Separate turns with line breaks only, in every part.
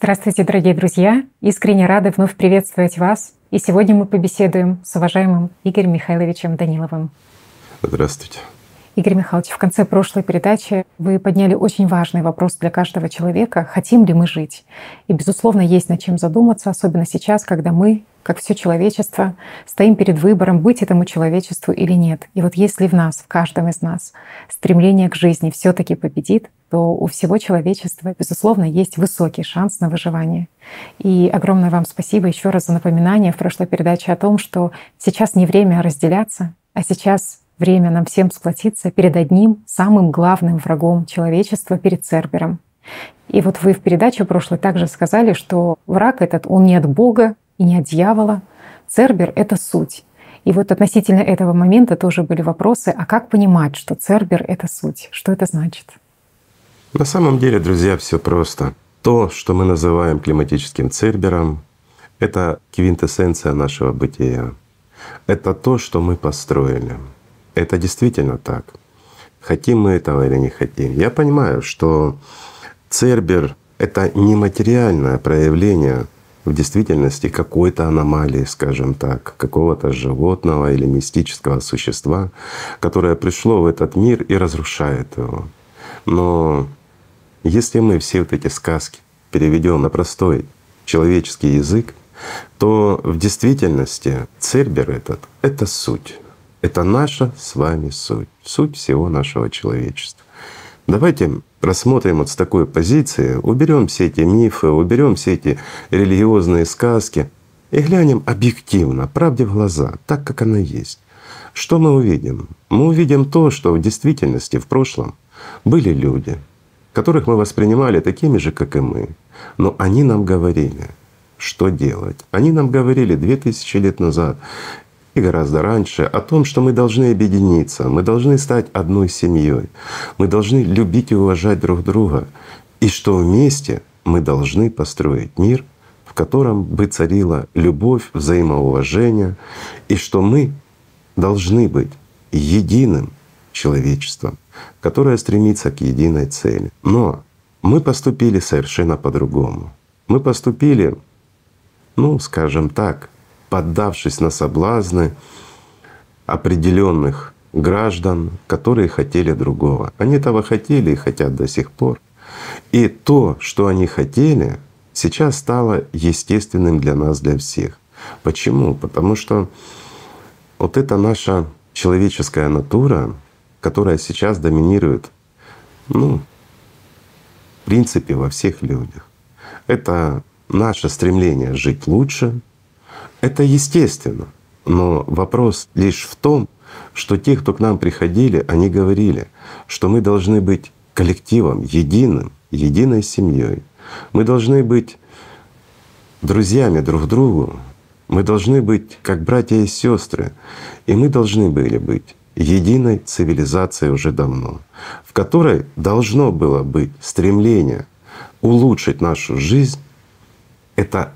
Здравствуйте, дорогие друзья! Искренне рады вновь приветствовать вас. И сегодня мы побеседуем с уважаемым Игорем Михайловичем Даниловым.
Здравствуйте.
Игорь Михайлович, в конце прошлой передачи вы подняли очень важный вопрос для каждого человека. Хотим ли мы жить? И, безусловно, есть над чем задуматься, особенно сейчас, когда мы, как все человечество, стоим перед выбором, быть этому человечеству или нет. И вот если в нас, в каждом из нас, стремление к жизни все таки победит, то у всего человечества, безусловно, есть высокий шанс на выживание. И огромное вам спасибо еще раз за напоминание в прошлой передаче о том, что сейчас не время разделяться, а сейчас Время нам всем сплотиться перед одним самым главным врагом человечества, перед Цербером. И вот вы в передаче прошлой также сказали, что враг этот, он не от Бога и не от дьявола. Цербер — это суть. И вот относительно этого момента тоже были вопросы, а как понимать, что Цербер — это суть? Что это значит?
На самом деле, друзья, все просто. То, что мы называем климатическим Цербером, это квинтэссенция нашего бытия. Это то, что мы построили — это действительно так. Хотим мы этого или не хотим. Я понимаю, что Цербер — это нематериальное проявление в действительности какой-то аномалии, скажем так, какого-то животного или мистического существа, которое пришло в этот мир и разрушает его. Но если мы все вот эти сказки переведем на простой человеческий язык, то в действительности Цербер этот — это суть. Это наша с вами суть, суть всего нашего человечества. Давайте рассмотрим вот с такой позиции, уберем все эти мифы, уберем все эти религиозные сказки и глянем объективно, правде в глаза, так как она есть. Что мы увидим? Мы увидим то, что в действительности в прошлом были люди, которых мы воспринимали такими же, как и мы. Но они нам говорили, что делать. Они нам говорили две тысячи лет назад, и гораздо раньше о том, что мы должны объединиться, мы должны стать одной семьей, мы должны любить и уважать друг друга, и что вместе мы должны построить мир, в котором бы царила любовь, взаимоуважение, и что мы должны быть единым человечеством, которое стремится к единой цели. Но мы поступили совершенно по-другому. Мы поступили, ну, скажем так, поддавшись на соблазны определенных граждан, которые хотели другого. Они этого хотели и хотят до сих пор. И то, что они хотели, сейчас стало естественным для нас, для всех. Почему? Потому что вот эта наша человеческая натура, которая сейчас доминирует, ну, в принципе, во всех людях. Это наше стремление жить лучше, это естественно. Но вопрос лишь в том, что те, кто к нам приходили, они говорили, что мы должны быть коллективом, единым, единой семьей. Мы должны быть друзьями друг другу, мы должны быть как братья и сестры, и мы должны были быть единой цивилизацией уже давно, в которой должно было быть стремление улучшить нашу жизнь. Это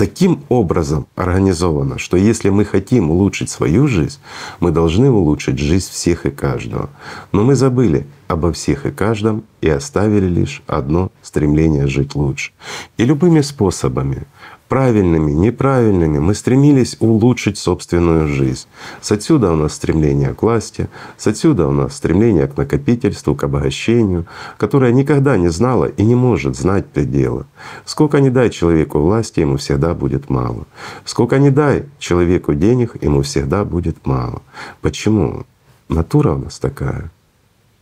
таким образом организовано, что если мы хотим улучшить свою жизнь, мы должны улучшить жизнь всех и каждого. Но мы забыли обо всех и каждом и оставили лишь одно стремление жить лучше. И любыми способами правильными, неправильными, мы стремились улучшить собственную жизнь. С отсюда у нас стремление к власти, с отсюда у нас стремление к накопительству, к обогащению, которое никогда не знало и не может знать предела. Сколько не дай человеку власти, ему всегда будет мало. Сколько не дай человеку денег, ему всегда будет мало. Почему? Натура у нас такая.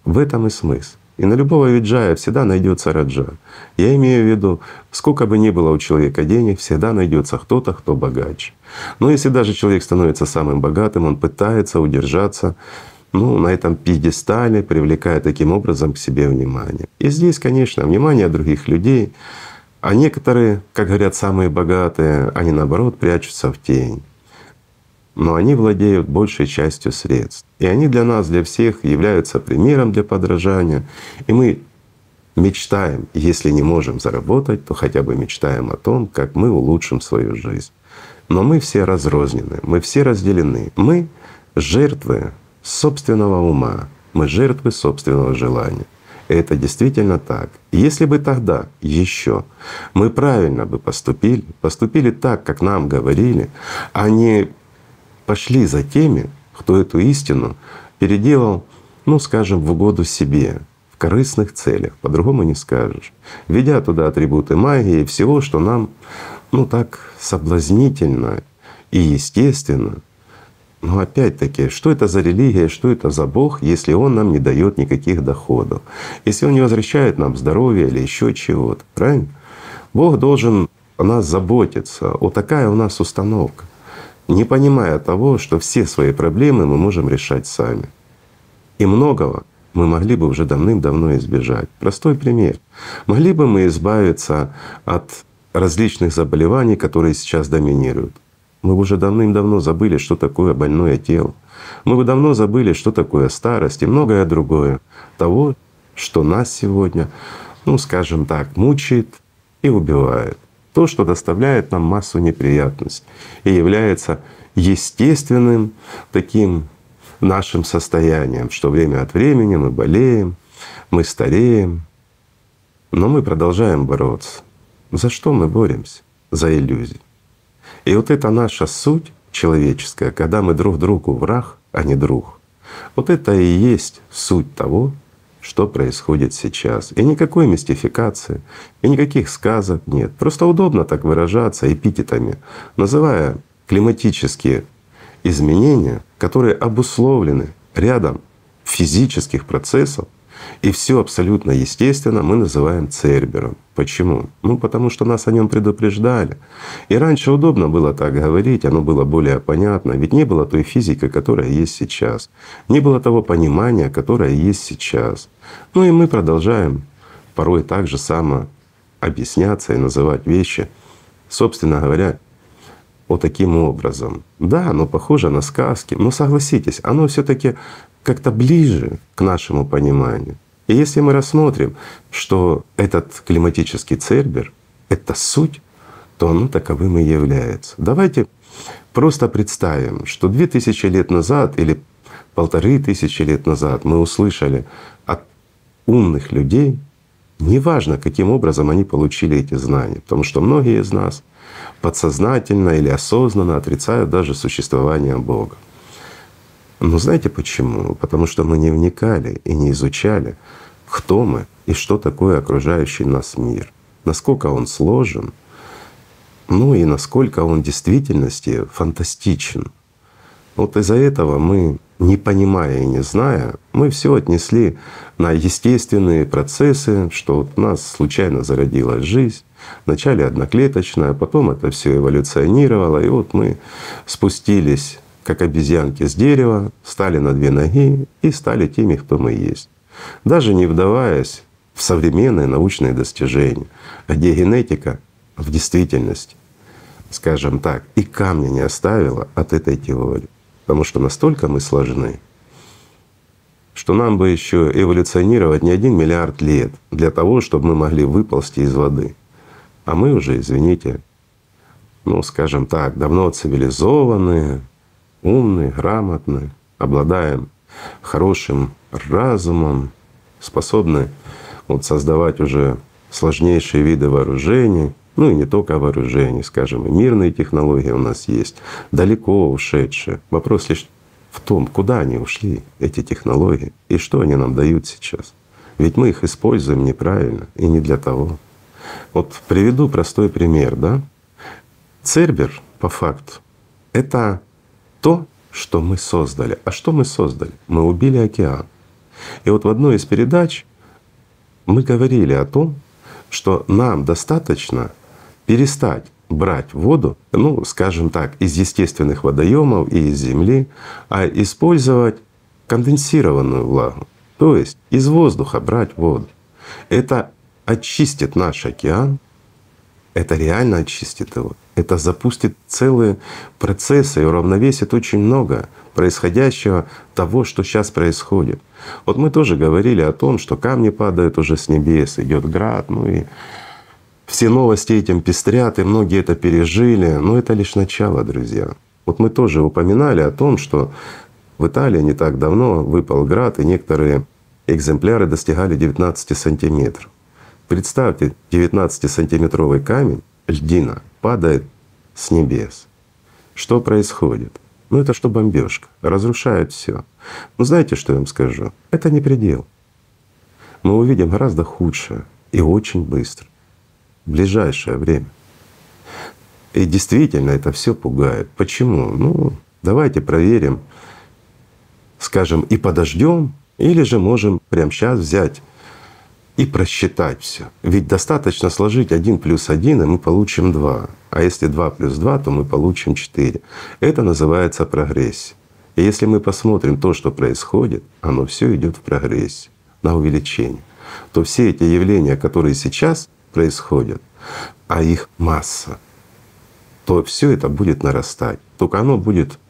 В этом и смысл. И на любого виджая всегда найдется раджа. Я имею в виду, сколько бы ни было у человека денег, всегда найдется кто-то, кто богаче. Но если даже человек становится самым богатым, он пытается удержаться ну, на этом пьедестале, привлекая таким образом к себе внимание. И здесь, конечно, внимание других людей, а некоторые, как говорят, самые богатые, они наоборот прячутся в тень но они владеют большей частью средств. И они для нас, для всех являются примером для подражания. И мы мечтаем, если не можем заработать, то хотя бы мечтаем о том, как мы улучшим свою жизнь. Но мы все разрознены, мы все разделены. Мы жертвы собственного ума, мы жертвы собственного желания. Это действительно так. Если бы тогда еще мы правильно бы поступили, поступили так, как нам говорили, а не пошли за теми, кто эту истину переделал, ну скажем, в угоду себе, в корыстных целях, по-другому не скажешь, введя туда атрибуты магии и всего, что нам ну так соблазнительно и естественно. Но опять-таки, что это за религия, что это за Бог, если Он нам не дает никаких доходов, если Он не возвращает нам здоровье или еще чего-то, правильно? Бог должен о нас заботиться. Вот такая у нас установка. Не понимая того, что все свои проблемы мы можем решать сами. И многого мы могли бы уже давным-давно избежать. Простой пример. Могли бы мы избавиться от различных заболеваний, которые сейчас доминируют. Мы бы уже давным-давно забыли, что такое больное тело. Мы бы давно забыли, что такое старость и многое другое. Того, что нас сегодня, ну скажем так, мучает и убивает. То, что доставляет нам массу неприятностей и является естественным таким нашим состоянием, что время от времени мы болеем, мы стареем, но мы продолжаем бороться. За что мы боремся? За иллюзии. И вот это наша суть человеческая, когда мы друг другу враг, а не друг. Вот это и есть суть того, что происходит сейчас. И никакой мистификации, и никаких сказок нет. Просто удобно так выражаться эпитетами, называя климатические изменения, которые обусловлены рядом физических процессов, и все абсолютно естественно мы называем Цербером. Почему? Ну, потому что нас о нем предупреждали. И раньше удобно было так говорить, оно было более понятно. Ведь не было той физики, которая есть сейчас. Не было того понимания, которое есть сейчас. Ну и мы продолжаем порой так же само объясняться и называть вещи, собственно говоря, вот таким образом. Да, оно похоже на сказки, но согласитесь, оно все таки как-то ближе к нашему пониманию. И если мы рассмотрим, что этот климатический цербер — это суть, то оно таковым и является. Давайте просто представим, что две тысячи лет назад или полторы тысячи лет назад мы услышали от умных людей, неважно, каким образом они получили эти знания, потому что многие из нас подсознательно или осознанно отрицают даже существование Бога. Но знаете почему? Потому что мы не вникали и не изучали, кто мы и что такое окружающий нас мир, насколько он сложен, ну и насколько он в действительности фантастичен. Вот из-за этого мы, не понимая и не зная, мы все отнесли на естественные процессы, что вот у нас случайно зародилась жизнь, вначале одноклеточная, а потом это все эволюционировало, и вот мы спустились как обезьянки с дерева, стали на две ноги и стали теми, кто мы есть. Даже не вдаваясь в современные научные достижения, где генетика в действительности, скажем так, и камня не оставила от этой теории. Потому что настолько мы сложны, что нам бы еще эволюционировать не один миллиард лет для того, чтобы мы могли выползти из воды. А мы уже, извините, ну, скажем так, давно цивилизованные, умны, грамотны, обладаем хорошим разумом, способны вот создавать уже сложнейшие виды вооружений, ну и не только вооружений, скажем, и мирные технологии у нас есть, далеко ушедшие. Вопрос лишь в том, куда они ушли, эти технологии, и что они нам дают сейчас. Ведь мы их используем неправильно и не для того. Вот приведу простой пример, да. Цербер по факту — это то, что мы создали. А что мы создали? Мы убили океан. И вот в одной из передач мы говорили о том, что нам достаточно перестать брать воду, ну, скажем так, из естественных водоемов и из земли, а использовать конденсированную влагу, то есть из воздуха брать воду. Это очистит наш океан, это реально очистит его. Это запустит целые процессы и уравновесит очень много происходящего того, что сейчас происходит. Вот мы тоже говорили о том, что камни падают уже с небес, идет град, ну и все новости этим пестрят, и многие это пережили. Но это лишь начало, друзья. Вот мы тоже упоминали о том, что в Италии не так давно выпал град, и некоторые экземпляры достигали 19 сантиметров. Представьте, 19-сантиметровый камень, льдина, падает с небес. Что происходит? Ну это что бомбежка, разрушает все. Но знаете, что я вам скажу? Это не предел. Мы увидим гораздо худшее и очень быстро, в ближайшее время. И действительно это все пугает. Почему? Ну, давайте проверим, скажем, и подождем, или же можем прямо сейчас взять и просчитать все. Ведь достаточно сложить 1 плюс 1, и мы получим 2. А если 2 плюс 2, то мы получим 4. Это называется прогрессия. И если мы посмотрим то, что происходит, оно все идет в прогрессе, на увеличение, то все эти явления, которые сейчас происходят, а их масса, то все это будет нарастать. Только оно будет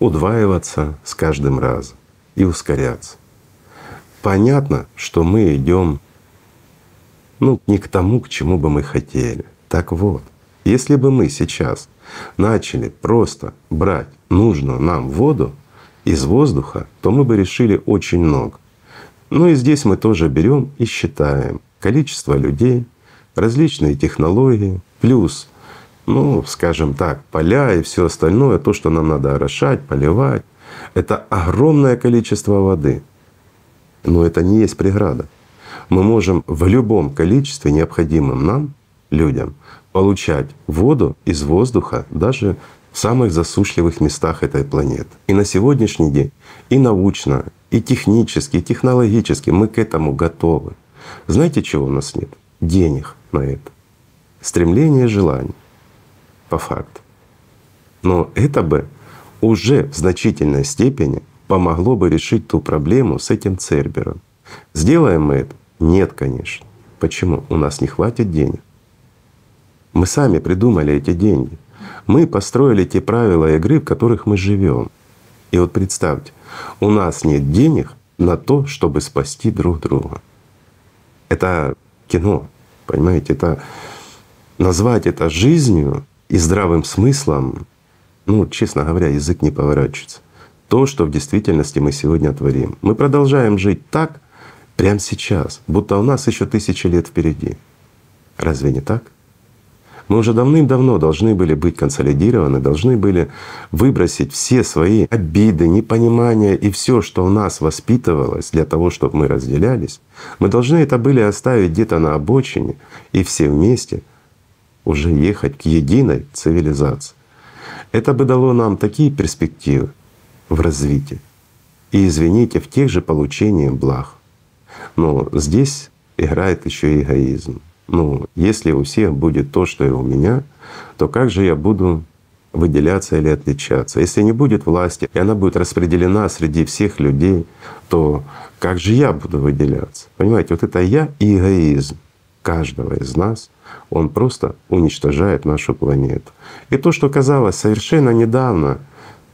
удваиваться с каждым разом и ускоряться. Понятно, что мы идем ну, не к тому, к чему бы мы хотели. Так вот, если бы мы сейчас начали просто брать нужную нам воду из воздуха, то мы бы решили очень много. Ну и здесь мы тоже берем и считаем количество людей, различные технологии, плюс, ну, скажем так, поля и все остальное, то, что нам надо орошать, поливать. Это огромное количество воды. Но это не есть преграда мы можем в любом количестве, необходимом нам, людям, получать воду из воздуха даже в самых засушливых местах этой планеты. И на сегодняшний день и научно, и технически, и технологически мы к этому готовы. Знаете, чего у нас нет? Денег на это. Стремление желание. По факту. Но это бы уже в значительной степени помогло бы решить ту проблему с этим Цербером. Сделаем мы это нет, конечно. Почему? У нас не хватит денег. Мы сами придумали эти деньги. Мы построили те правила игры, в которых мы живем. И вот представьте, у нас нет денег на то, чтобы спасти друг друга. Это кино, понимаете? Это назвать это жизнью и здравым смыслом, ну, честно говоря, язык не поворачивается. То, что в действительности мы сегодня творим. Мы продолжаем жить так, Прямо сейчас, будто у нас еще тысячи лет впереди. Разве не так? Мы уже давным-давно должны были быть консолидированы, должны были выбросить все свои обиды, непонимания и все, что у нас воспитывалось для того, чтобы мы разделялись. Мы должны это были оставить где-то на обочине и все вместе уже ехать к единой цивилизации. Это бы дало нам такие перспективы в развитии и, извините, в тех же получениях благ. Но здесь играет еще эгоизм. Ну, если у всех будет то, что и у меня, то как же я буду выделяться или отличаться? Если не будет власти, и она будет распределена среди всех людей, то как же я буду выделяться? Понимаете, вот это я и эгоизм каждого из нас, он просто уничтожает нашу планету. И то, что казалось совершенно недавно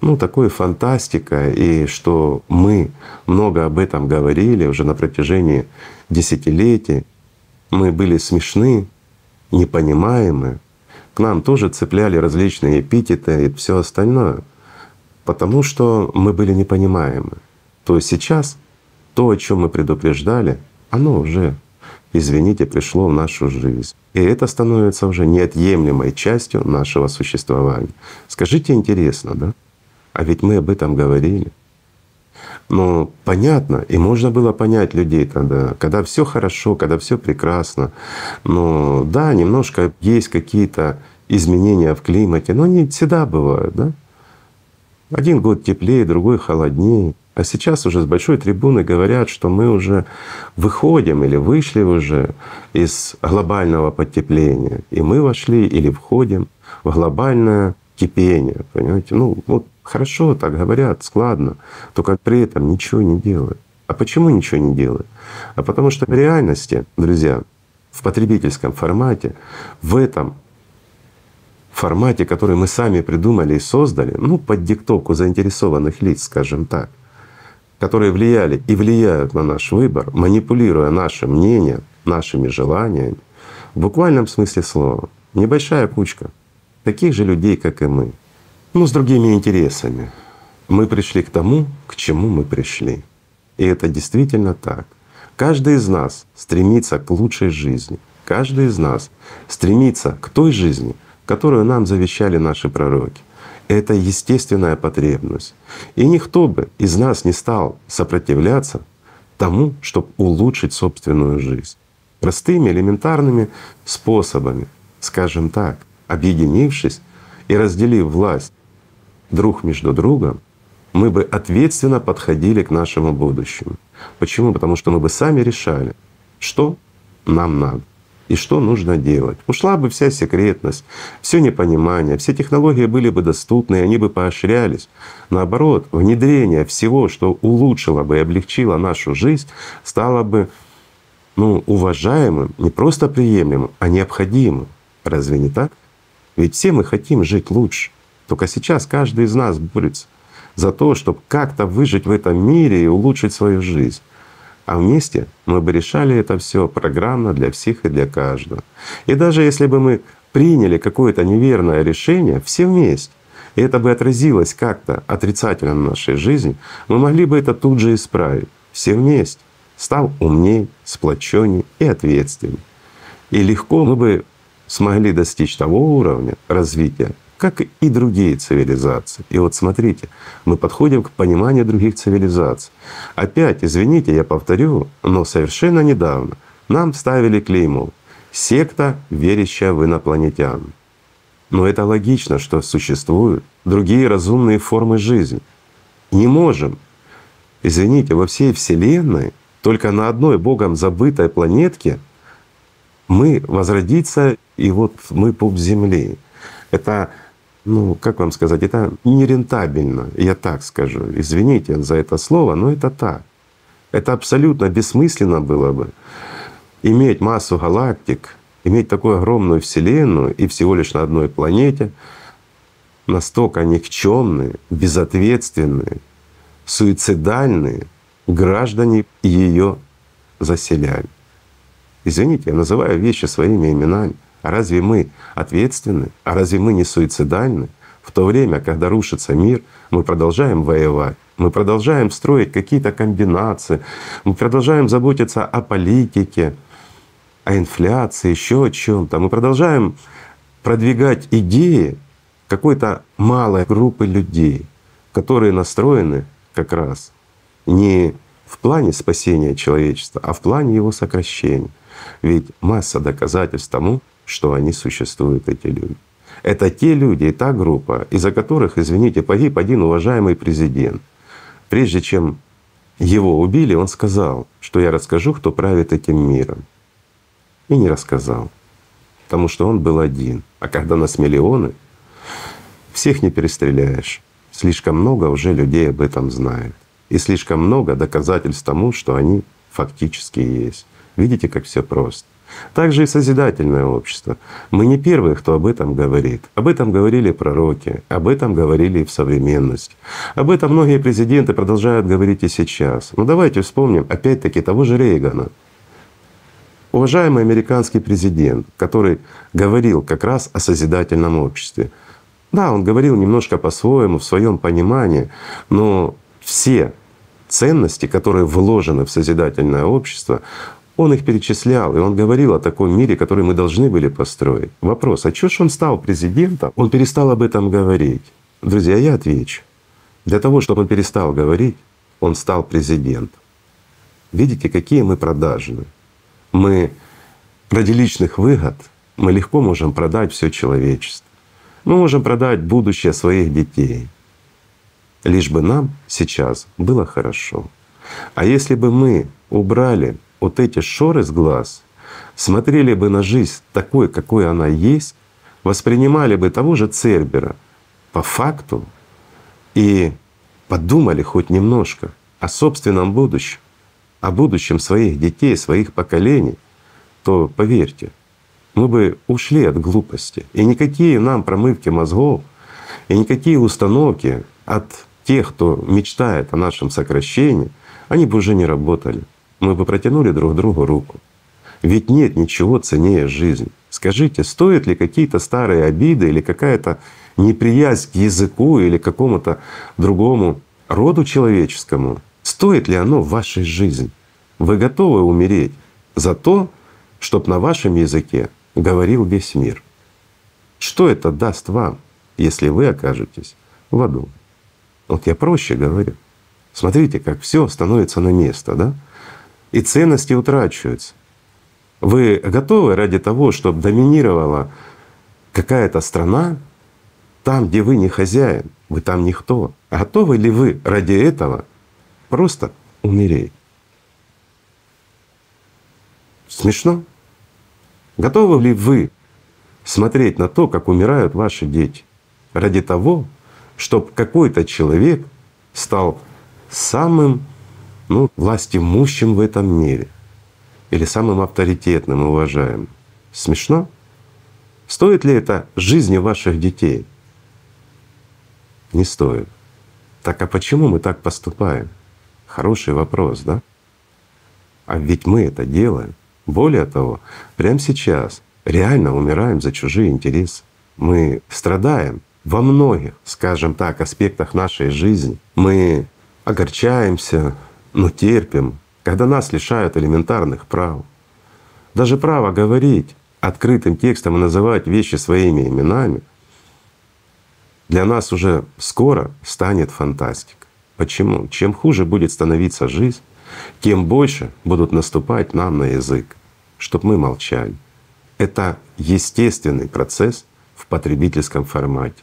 ну, такой фантастика, и что мы много об этом говорили уже на протяжении десятилетий. Мы были смешны, непонимаемы. К нам тоже цепляли различные эпитеты и все остальное, потому что мы были непонимаемы. То есть сейчас то, о чем мы предупреждали, оно уже, извините, пришло в нашу жизнь. И это становится уже неотъемлемой частью нашего существования. Скажите, интересно, да? А ведь мы об этом говорили. Но понятно, и можно было понять людей тогда, когда все хорошо, когда все прекрасно. Но да, немножко есть какие-то изменения в климате, но они всегда бывают, да? Один год теплее, другой холоднее. А сейчас уже с большой трибуны говорят, что мы уже выходим или вышли уже из глобального потепления. И мы вошли или входим в глобальное кипение. Понимаете? Ну вот Хорошо так говорят, складно, только при этом ничего не делают. А почему ничего не делают? А потому что в реальности, друзья, в потребительском формате, в этом формате, который мы сами придумали и создали, ну, под диктовку заинтересованных лиц, скажем так, которые влияли и влияют на наш выбор, манипулируя нашим мнением, нашими желаниями, в буквальном смысле слова, небольшая кучка таких же людей, как и мы, ну, с другими интересами. Мы пришли к тому, к чему мы пришли. И это действительно так. Каждый из нас стремится к лучшей жизни. Каждый из нас стремится к той жизни, которую нам завещали наши пророки. Это естественная потребность. И никто бы из нас не стал сопротивляться тому, чтобы улучшить собственную жизнь. Простыми, элементарными способами, скажем так, объединившись и разделив власть друг между другом, мы бы ответственно подходили к нашему будущему. Почему? Потому что мы бы сами решали, что нам надо и что нужно делать. Ушла бы вся секретность, все непонимание, все технологии были бы доступны, и они бы поощрялись. Наоборот, внедрение всего, что улучшило бы и облегчило нашу жизнь, стало бы ну, уважаемым, не просто приемлемым, а необходимым. Разве не так? Ведь все мы хотим жить лучше. Только сейчас каждый из нас борется за то, чтобы как-то выжить в этом мире и улучшить свою жизнь. А вместе мы бы решали это все программно для всех и для каждого. И даже если бы мы приняли какое-то неверное решение все вместе, и это бы отразилось как-то отрицательно на нашей жизни, мы могли бы это тут же исправить, все вместе, став умней, сплоченней и ответственней. И легко мы бы смогли достичь того уровня развития, как и другие цивилизации. И вот смотрите, мы подходим к пониманию других цивилизаций. Опять, извините, я повторю, но совершенно недавно нам ставили клеймо «секта, верящая в инопланетян». Но это логично, что существуют другие разумные формы жизни. Не можем, извините, во всей Вселенной только на одной Богом забытой планетке мы возродиться, и вот мы пуп Земли. Это ну, как вам сказать, это нерентабельно, я так скажу. Извините за это слово, но это так. Это абсолютно бессмысленно было бы иметь массу галактик, иметь такую огромную Вселенную и всего лишь на одной планете, настолько никчемные, безответственные, суицидальные граждане ее заселяли. Извините, я называю вещи своими именами. А разве мы ответственны? А разве мы не суицидальны? В то время, когда рушится мир, мы продолжаем воевать, мы продолжаем строить какие-то комбинации, мы продолжаем заботиться о политике, о инфляции, еще о чем-то. Мы продолжаем продвигать идеи какой-то малой группы людей, которые настроены как раз не в плане спасения человечества, а в плане его сокращения. Ведь масса доказательств тому, что они существуют, эти люди. Это те люди и та группа, из-за которых, извините, погиб один уважаемый президент. Прежде чем его убили, он сказал, что я расскажу, кто правит этим миром. И не рассказал, потому что он был один. А когда нас миллионы, всех не перестреляешь. Слишком много уже людей об этом знают. И слишком много доказательств тому, что они фактически есть. Видите, как все просто. Также и созидательное общество. Мы не первые, кто об этом говорит. Об этом говорили пророки, об этом говорили и в современности. Об этом многие президенты продолжают говорить и сейчас. Но давайте вспомним опять-таки того же Рейгана. Уважаемый американский президент, который говорил как раз о созидательном обществе. Да, он говорил немножко по-своему, в своем понимании, но все ценности, которые вложены в созидательное общество, он их перечислял, и он говорил о таком мире, который мы должны были построить. Вопрос, а что ж он стал президентом? Он перестал об этом говорить. Друзья, я отвечу. Для того, чтобы он перестал говорить, он стал президентом. Видите, какие мы продажные. Мы ради личных выгод мы легко можем продать все человечество. Мы можем продать будущее своих детей. Лишь бы нам сейчас было хорошо. А если бы мы убрали вот эти шоры с глаз, смотрели бы на жизнь такой, какой она есть, воспринимали бы того же Цербера по факту и подумали хоть немножко о собственном будущем, о будущем своих детей, своих поколений, то поверьте, мы бы ушли от глупости. И никакие нам промывки мозгов, и никакие установки от тех, кто мечтает о нашем сокращении, они бы уже не работали мы бы протянули друг другу руку. Ведь нет ничего ценнее жизни. Скажите, стоят ли какие-то старые обиды или какая-то неприязнь к языку или какому-то другому роду человеческому Стоит ли оно в вашей жизни? Вы готовы умереть за то, чтобы на вашем языке говорил весь мир? Что это даст вам, если вы окажетесь в аду? Вот я проще говорю. Смотрите, как все становится на место, да? И ценности утрачиваются. Вы готовы ради того, чтобы доминировала какая-то страна, там, где вы не хозяин, вы там никто. Готовы ли вы ради этого просто умереть? Смешно? Готовы ли вы смотреть на то, как умирают ваши дети, ради того, чтобы какой-то человек стал самым ну, властимущим в этом мире или самым авторитетным и уважаемым. Смешно? Стоит ли это жизни ваших детей? Не стоит. Так а почему мы так поступаем? Хороший вопрос, да? А ведь мы это делаем. Более того, прямо сейчас реально умираем за чужие интересы. Мы страдаем во многих, скажем так, аспектах нашей жизни. Мы огорчаемся, но терпим, когда нас лишают элементарных прав. Даже право говорить открытым текстом и называть вещи своими именами для нас уже скоро станет фантастика. Почему? Чем хуже будет становиться жизнь, тем больше будут наступать нам на язык, чтобы мы молчали. Это естественный процесс в потребительском формате.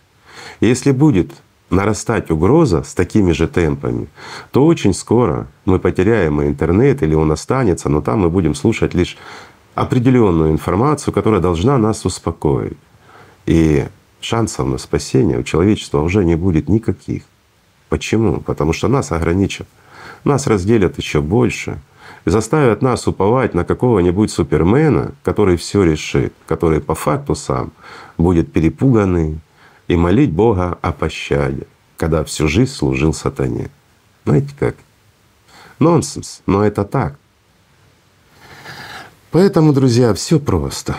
Если будет нарастать угроза с такими же темпами, то очень скоро мы потеряем и интернет, или он останется, но там мы будем слушать лишь определенную информацию, которая должна нас успокоить. И шансов на спасение у человечества уже не будет никаких. Почему? Потому что нас ограничат, нас разделят еще больше заставят нас уповать на какого-нибудь супермена, который все решит, который по факту сам будет перепуганный, и молить Бога о пощаде, когда всю жизнь служил сатане. Знаете как? Нонсенс, но это так. Поэтому, друзья, все просто.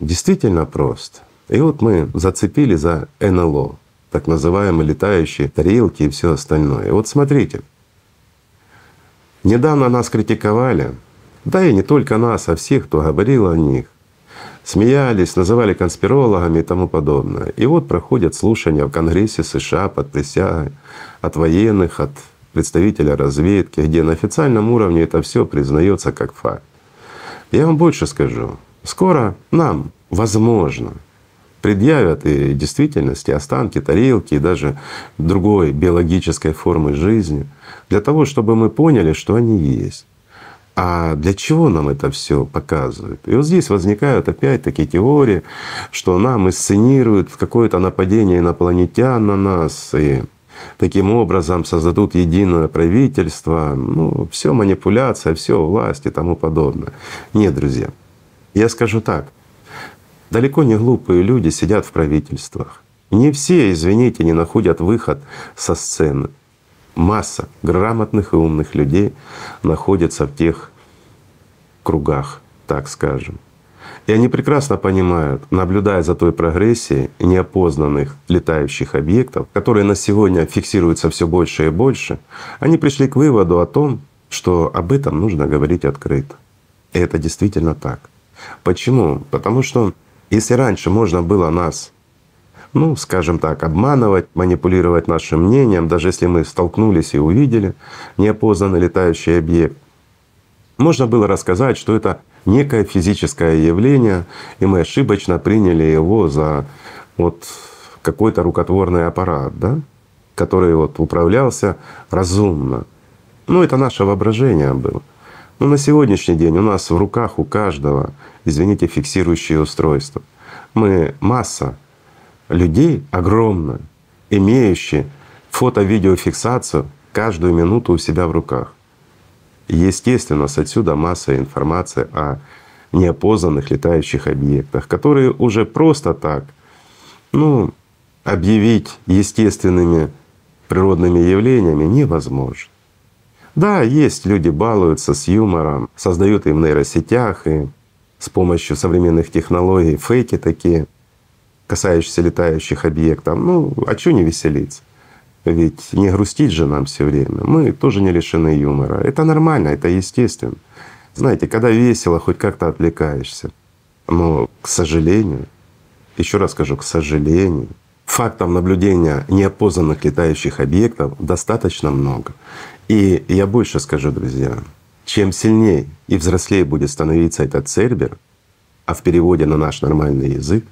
Действительно просто. И вот мы зацепили за НЛО, так называемые летающие тарелки и все остальное. И вот смотрите, недавно нас критиковали, да и не только нас, а всех, кто говорил о них смеялись, называли конспирологами и тому подобное. И вот проходят слушания в Конгрессе США под присягой от военных, от представителя разведки, где на официальном уровне это все признается как факт. Я вам больше скажу. Скоро нам, возможно, предъявят и действительности останки, тарелки и даже другой биологической формы жизни для того, чтобы мы поняли, что они есть. А для чего нам это все показывают? И вот здесь возникают опять такие теории, что нам инсценируют какое-то нападение инопланетян на нас, и таким образом создадут единое правительство. Ну, все манипуляция, все власть и тому подобное. Нет, друзья, я скажу так. Далеко не глупые люди сидят в правительствах. Не все, извините, не находят выход со сцены масса грамотных и умных людей находится в тех кругах, так скажем. И они прекрасно понимают, наблюдая за той прогрессией неопознанных летающих объектов, которые на сегодня фиксируются все больше и больше, они пришли к выводу о том, что об этом нужно говорить открыто. И это действительно так. Почему? Потому что если раньше можно было нас ну, скажем так, обманывать, манипулировать нашим мнением, даже если мы столкнулись и увидели неопознанный летающий объект. Можно было рассказать, что это некое физическое явление, и мы ошибочно приняли его за вот какой-то рукотворный аппарат, да, который вот управлялся разумно. Ну, это наше воображение было. Но на сегодняшний день у нас в руках у каждого, извините, фиксирующие устройства. Мы масса людей огромно, имеющие фото-видеофиксацию каждую минуту у себя в руках. Естественно, с отсюда масса информации о неопознанных летающих объектах, которые уже просто так, ну, объявить естественными природными явлениями невозможно. Да, есть люди балуются с юмором, создают им в нейросетях и с помощью современных технологий фейки такие — касающиеся летающих объектов. Ну, а что не веселиться? Ведь не грустить же нам все время. Мы тоже не лишены юмора. Это нормально, это естественно. Знаете, когда весело, хоть как-то отвлекаешься. Но, к сожалению, еще раз скажу, к сожалению, фактов наблюдения неопознанных летающих объектов достаточно много. И я больше скажу, друзья, чем сильнее и взрослее будет становиться этот цербер, а в переводе на наш нормальный язык,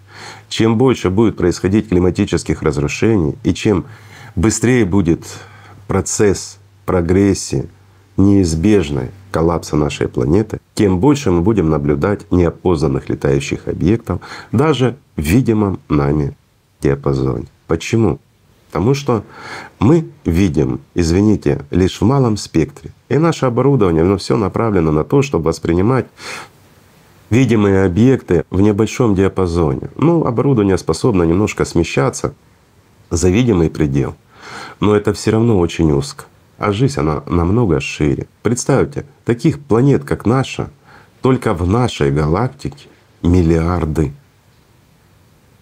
чем больше будет происходить климатических разрушений и чем быстрее будет процесс прогрессии неизбежной коллапса нашей планеты, тем больше мы будем наблюдать неопознанных летающих объектов даже в видимом нами диапазоне. Почему? Потому что мы видим, извините, лишь в малом спектре. И наше оборудование, оно все направлено на то, чтобы воспринимать видимые объекты в небольшом диапазоне. Ну, оборудование способно немножко смещаться за видимый предел, но это все равно очень узко. А жизнь, она намного шире. Представьте, таких планет, как наша, только в нашей галактике миллиарды.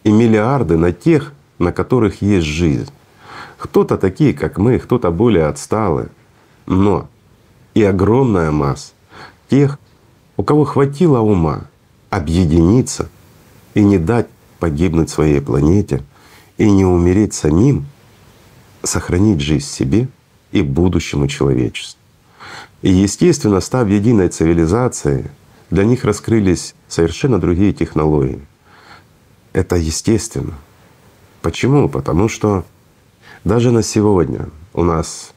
И миллиарды на тех, на которых есть жизнь. Кто-то такие, как мы, кто-то более отсталые. Но и огромная масса тех, у кого хватило ума объединиться и не дать погибнуть своей планете, и не умереть самим, сохранить жизнь себе и будущему человечеству. И естественно, став единой цивилизацией, для них раскрылись совершенно другие технологии. Это естественно. Почему? Потому что даже на сегодня у нас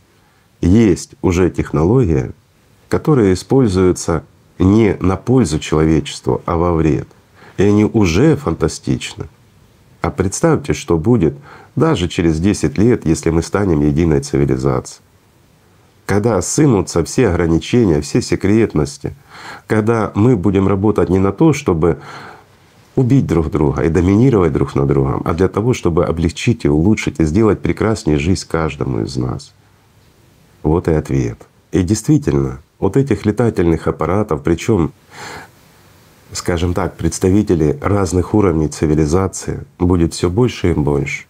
есть уже технология, которая используется не на пользу человечеству, а во вред. И они уже фантастичны. А представьте, что будет даже через 10 лет, если мы станем единой цивилизацией. Когда сынутся все ограничения, все секретности, когда мы будем работать не на то, чтобы убить друг друга и доминировать друг над другом, а для того, чтобы облегчить и улучшить и сделать прекраснее жизнь каждому из нас. Вот и ответ. И действительно, вот этих летательных аппаратов, причем, скажем так, представителей разных уровней цивилизации будет все больше и больше.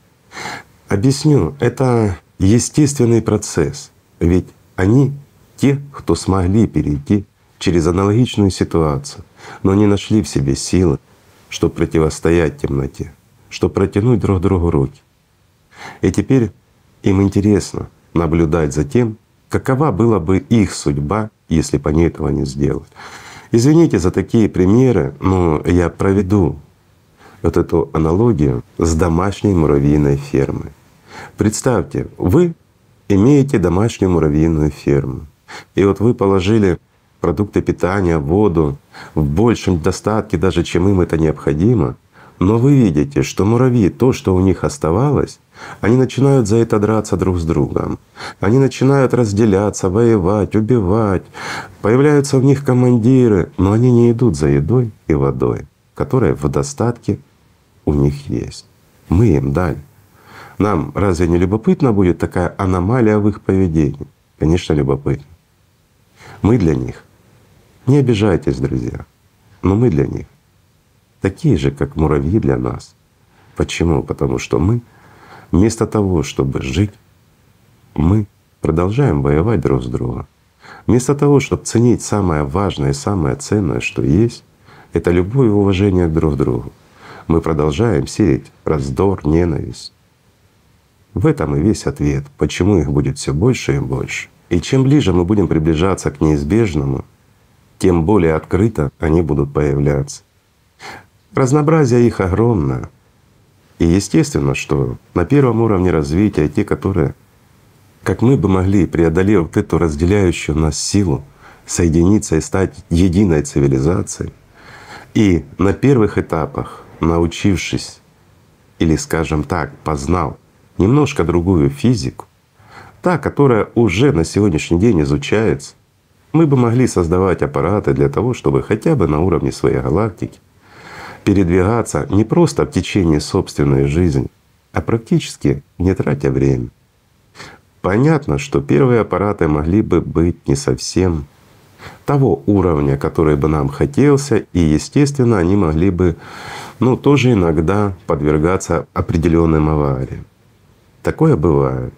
Объясню, это естественный процесс, ведь они те, кто смогли перейти через аналогичную ситуацию, но не нашли в себе силы, чтобы противостоять темноте, чтобы протянуть друг другу руки. И теперь им интересно наблюдать за тем, какова была бы их судьба, если бы они этого не сделали. Извините за такие примеры, но я проведу вот эту аналогию с домашней муравьиной фермой. Представьте, вы имеете домашнюю муравьиную ферму, и вот вы положили продукты питания, воду в большем достатке даже, чем им это необходимо, но вы видите, что муравьи, то, что у них оставалось, они начинают за это драться друг с другом. Они начинают разделяться, воевать, убивать. Появляются в них командиры, но они не идут за едой и водой, которая в достатке у них есть. Мы им дали. Нам разве не любопытно будет такая аномалия в их поведении? Конечно, любопытно. Мы для них. Не обижайтесь, друзья, но мы для них такие же, как муравьи для нас. Почему? Потому что мы вместо того, чтобы жить, мы продолжаем воевать друг с другом. Вместо того, чтобы ценить самое важное и самое ценное, что есть, это любовь и уважение друг к другу. Мы продолжаем сеять раздор, ненависть. В этом и весь ответ, почему их будет все больше и больше. И чем ближе мы будем приближаться к неизбежному, тем более открыто они будут появляться. Разнообразие их огромное. И естественно, что на первом уровне развития те, которые, как мы бы могли, преодолев вот эту разделяющую нас силу, соединиться и стать единой цивилизацией, и на первых этапах, научившись или, скажем так, познал немножко другую физику, та, которая уже на сегодняшний день изучается, мы бы могли создавать аппараты для того, чтобы хотя бы на уровне своей галактики передвигаться не просто в течение собственной жизни, а практически не тратя время. Понятно, что первые аппараты могли бы быть не совсем того уровня, который бы нам хотелся, и, естественно, они могли бы ну, тоже иногда подвергаться определенным авариям. Такое бывает.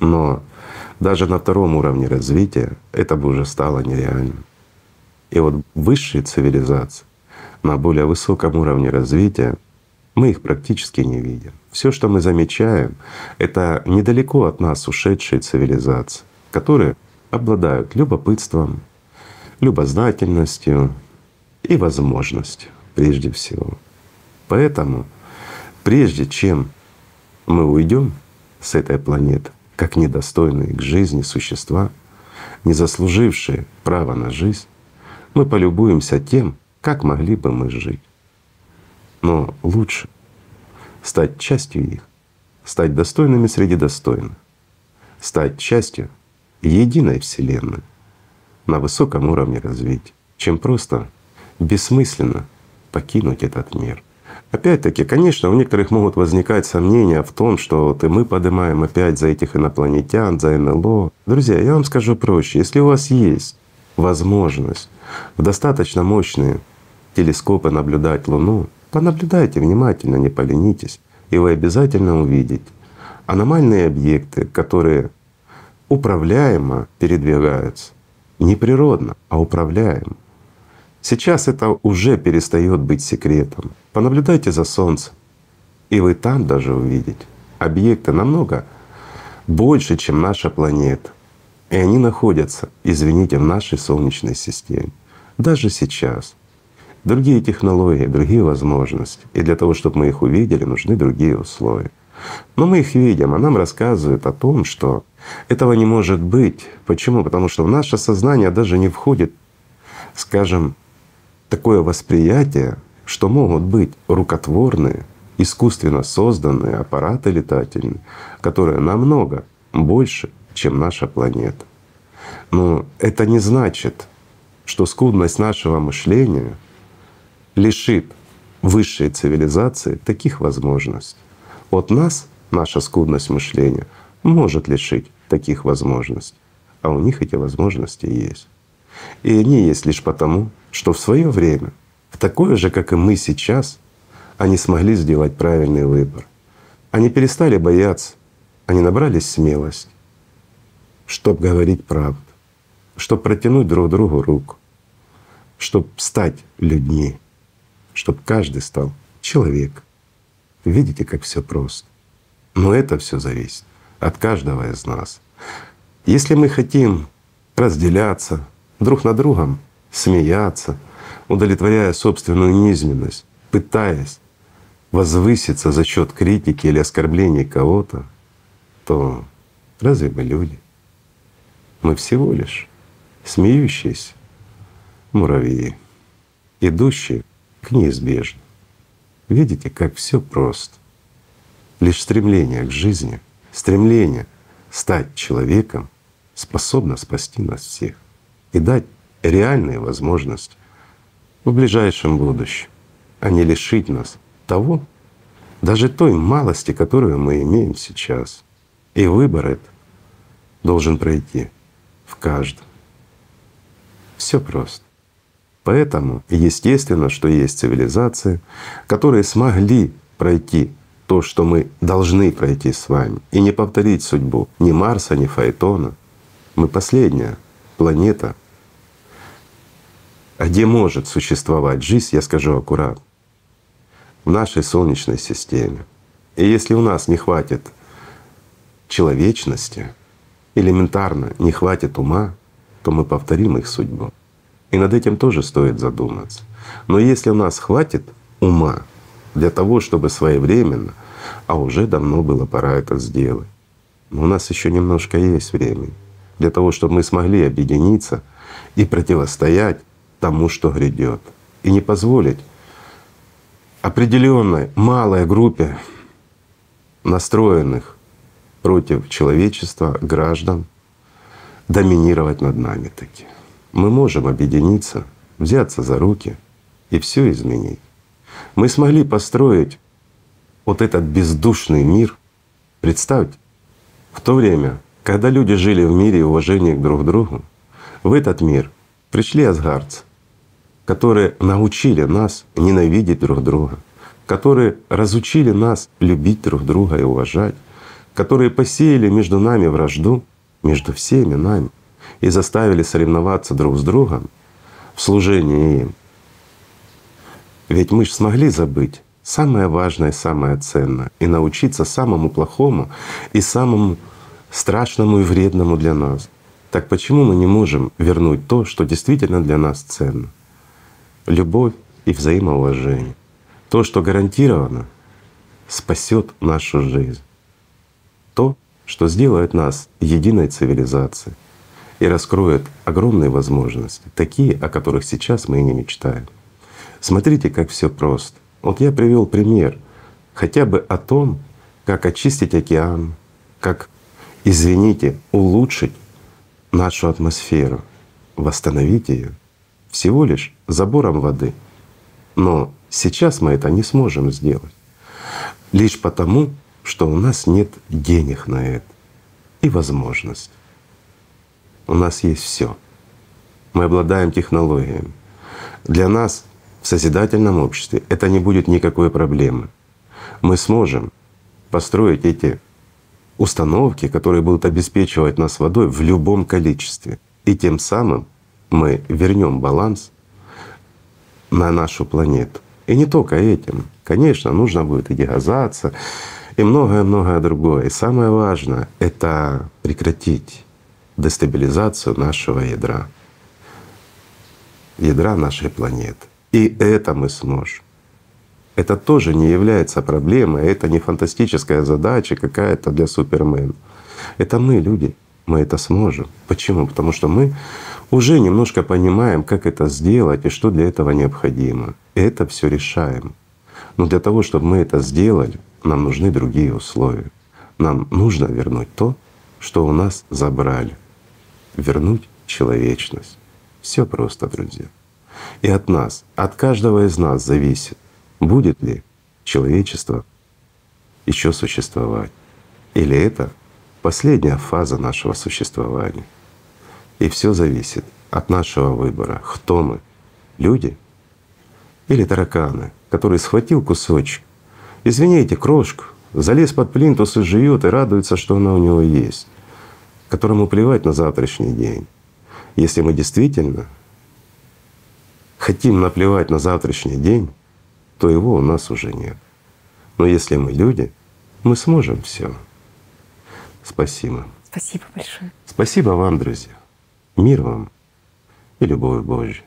Но даже на втором уровне развития это бы уже стало нереальным. И вот высшие цивилизации на более высоком уровне развития мы их практически не видим. Все, что мы замечаем, это недалеко от нас ушедшие цивилизации, которые обладают любопытством, любознательностью и возможностью прежде всего. Поэтому прежде чем мы уйдем с этой планеты, как недостойные к жизни существа, не заслужившие права на жизнь, мы полюбуемся тем, как могли бы мы жить. Но лучше стать частью их, стать достойными среди достойных, стать частью единой Вселенной на высоком уровне развития, чем просто бессмысленно покинуть этот мир. Опять-таки, конечно, у некоторых могут возникать сомнения в том, что вот и мы поднимаем опять за этих инопланетян, за НЛО. Друзья, я вам скажу проще. Если у вас есть возможность в достаточно мощные телескопы наблюдать Луну, понаблюдайте внимательно, не поленитесь, и вы обязательно увидите аномальные объекты, которые управляемо передвигаются. Не природно, а управляемо. Сейчас это уже перестает быть секретом. Понаблюдайте за Солнцем, и вы там даже увидите объекты намного больше, чем наша планета. И они находятся, извините, в нашей Солнечной системе. Даже сейчас. Другие технологии, другие возможности. И для того, чтобы мы их увидели, нужны другие условия. Но мы их видим, а нам рассказывают о том, что этого не может быть. Почему? Потому что в наше сознание даже не входит, скажем, такое восприятие, что могут быть рукотворные, искусственно созданные аппараты летательные, которые намного больше, чем наша планета. Но это не значит, что скудность нашего мышления лишит высшей цивилизации таких возможностей. От нас наша скудность мышления может лишить таких возможностей, а у них эти возможности есть. И они есть лишь потому, что в свое время, в такое же, как и мы сейчас, они смогли сделать правильный выбор. Они перестали бояться, они набрались смелости, чтобы говорить правду, чтобы протянуть друг другу руку, чтобы стать людьми, чтобы каждый стал человеком. Видите, как все просто. Но это все зависит от каждого из нас. Если мы хотим разделяться друг на другом, смеяться, удовлетворяя собственную низменность, пытаясь возвыситься за счет критики или оскорблений кого-то, то разве мы люди? Мы всего лишь смеющиеся муравьи, идущие к неизбежному. Видите, как все просто. Лишь стремление к жизни, стремление стать человеком способно спасти нас всех и дать реальные возможности в ближайшем будущем, а не лишить нас того, даже той малости, которую мы имеем сейчас. И выбор этот должен пройти в каждом. Все просто. Поэтому естественно, что есть цивилизации, которые смогли пройти то, что мы должны пройти с вами, и не повторить судьбу ни Марса, ни Фаэтона. Мы последняя планета, где может существовать жизнь, я скажу аккуратно, в нашей Солнечной системе. И если у нас не хватит человечности, элементарно не хватит ума, то мы повторим их судьбу. И над этим тоже стоит задуматься. Но если у нас хватит ума для того, чтобы своевременно, а уже давно было пора это сделать, но у нас еще немножко есть времени для того, чтобы мы смогли объединиться и противостоять тому, что грядет. И не позволить определенной малой группе настроенных против человечества граждан доминировать над нами таки. Мы можем объединиться, взяться за руки и все изменить. Мы смогли построить вот этот бездушный мир. Представьте, в то время, когда люди жили в мире и уважении друг к другу, в этот мир пришли асгарцы, которые научили нас ненавидеть друг друга, которые разучили нас любить друг друга и уважать, которые посеяли между нами вражду, между всеми нами, и заставили соревноваться друг с другом в служении им. Ведь мы же смогли забыть самое важное, самое ценное и научиться самому плохому и самому страшному и вредному для нас. Так почему мы не можем вернуть то, что действительно для нас ценно? Любовь и взаимоуважение. То, что гарантированно спасет нашу жизнь. То, что сделает нас единой цивилизацией и раскроет огромные возможности, такие, о которых сейчас мы и не мечтаем. Смотрите, как все просто. Вот я привел пример хотя бы о том, как очистить океан, как, извините, улучшить нашу атмосферу, восстановить ее всего лишь забором воды. Но сейчас мы это не сможем сделать. Лишь потому, что у нас нет денег на это и возможность. У нас есть все. Мы обладаем технологиями. Для нас в созидательном обществе это не будет никакой проблемы. Мы сможем построить эти установки, которые будут обеспечивать нас водой в любом количестве. И тем самым мы вернем баланс на нашу планету. И не только этим. Конечно, нужно будет и дегазация, и многое-многое другое. И самое важное — это прекратить дестабилизацию нашего ядра, ядра нашей планеты. И это мы сможем. Это тоже не является проблемой, это не фантастическая задача какая-то для супермена. Это мы, люди, мы это сможем. Почему? Потому что мы уже немножко понимаем, как это сделать и что для этого необходимо. Это все решаем. Но для того, чтобы мы это сделали, нам нужны другие условия. Нам нужно вернуть то, что у нас забрали. Вернуть человечность. Все просто, друзья. И от нас, от каждого из нас зависит, будет ли человечество еще существовать. Или это последняя фаза нашего существования. И все зависит от нашего выбора, кто мы — люди или тараканы, который схватил кусочек, извините, крошку, залез под плинтус и живет и радуется, что она у него есть, которому плевать на завтрашний день. Если мы действительно хотим наплевать на завтрашний день, то его у нас уже нет. Но если мы люди, мы сможем все. Спасибо.
Спасибо большое.
Спасибо вам, друзья. Мир вам и любовь Божья.